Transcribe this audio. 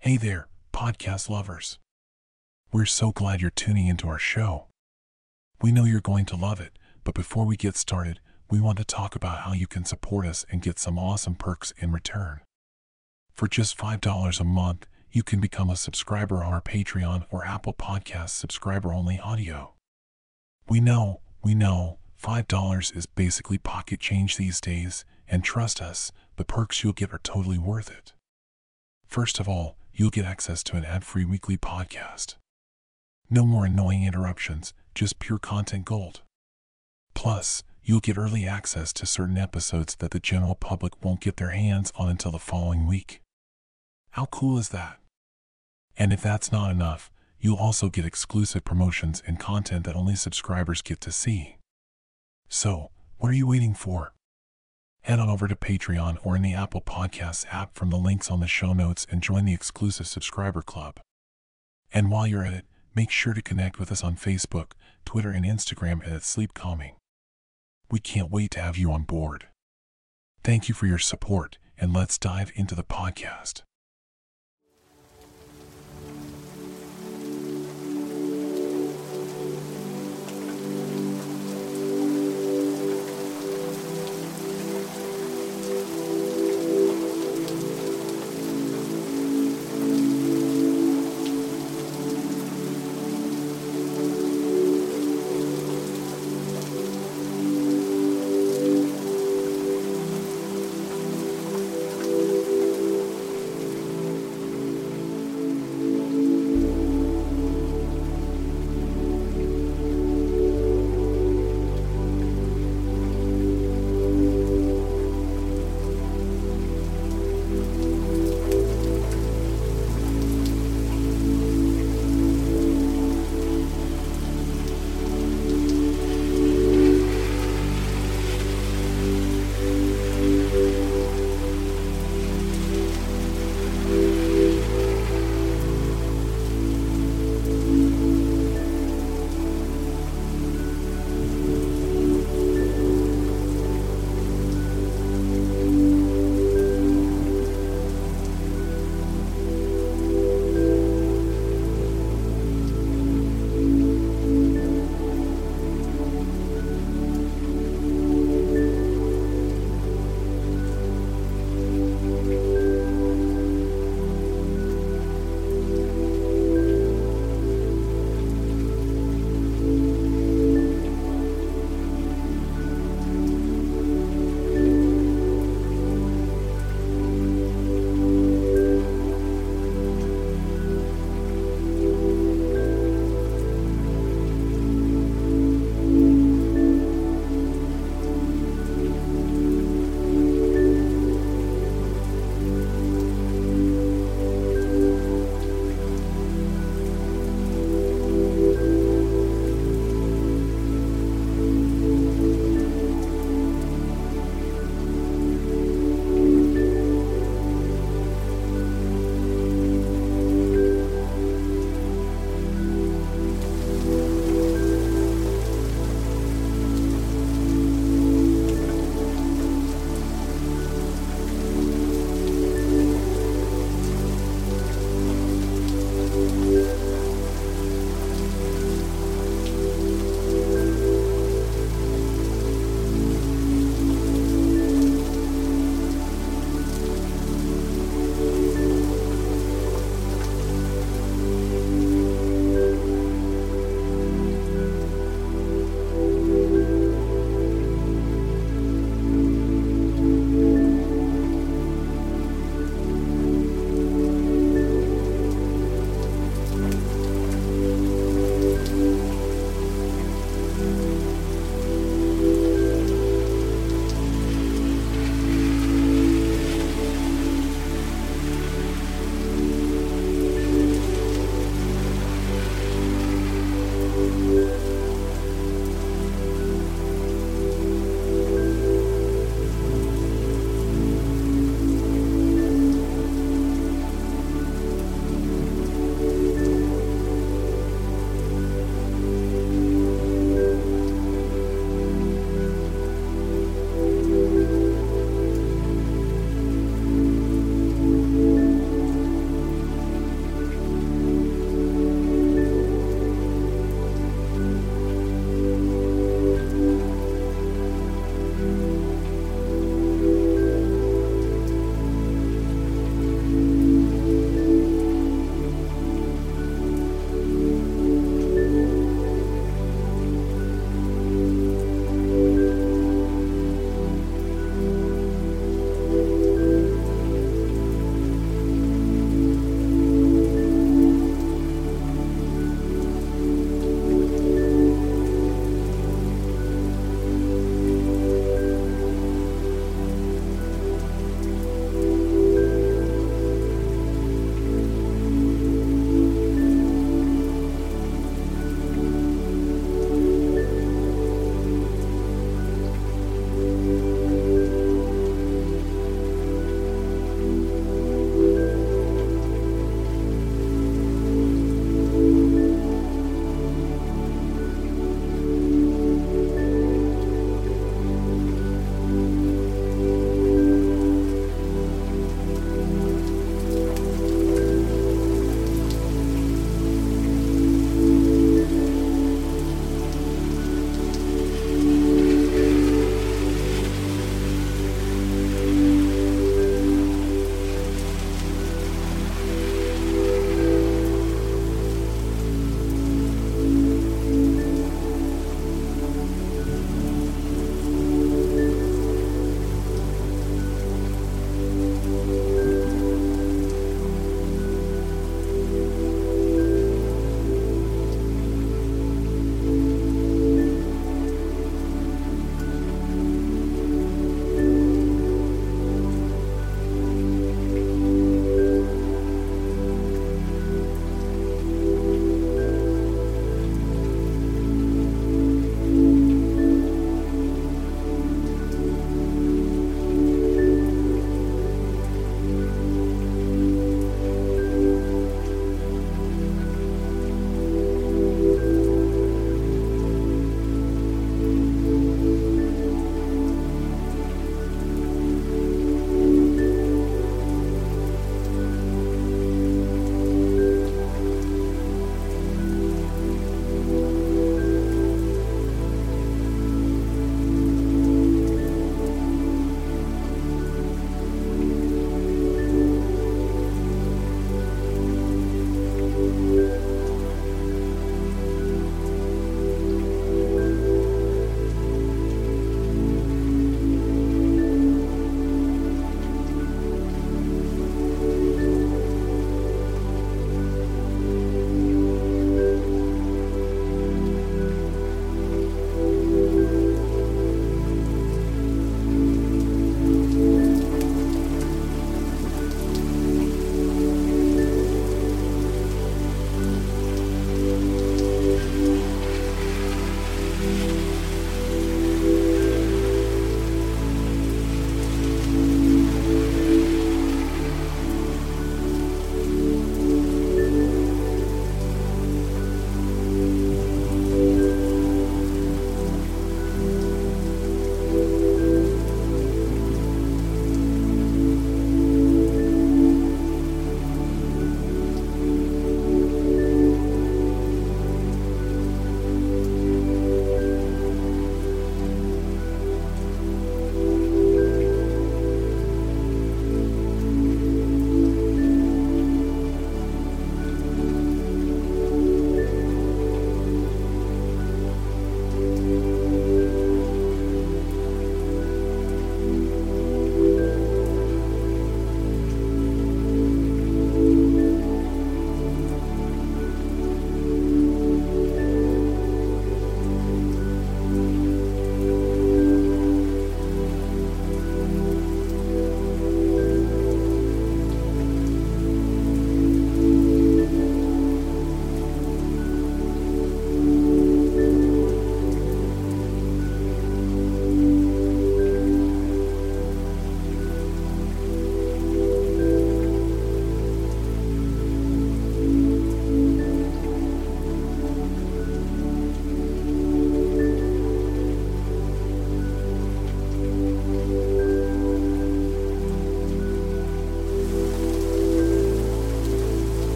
Hey there, podcast lovers. We're so glad you're tuning into our show. We know you're going to love it, but before we get started, we want to talk about how you can support us and get some awesome perks in return. For just $5 a month, you can become a subscriber on our Patreon or Apple Podcast subscriber only audio. We know, we know, $5 is basically pocket change these days, and trust us, the perks you'll get are totally worth it. First of all, you'll get access to an ad free weekly podcast. No more annoying interruptions, just pure content gold. Plus, you'll get early access to certain episodes that the general public won't get their hands on until the following week. How cool is that? And if that's not enough, you'll also get exclusive promotions and content that only subscribers get to see. So, what are you waiting for? Head on over to Patreon or in the Apple Podcasts app from the links on the show notes and join the exclusive subscriber club. And while you're at it, make sure to connect with us on Facebook, Twitter, and Instagram at Sleep Calming. We can't wait to have you on board. Thank you for your support, and let's dive into the podcast.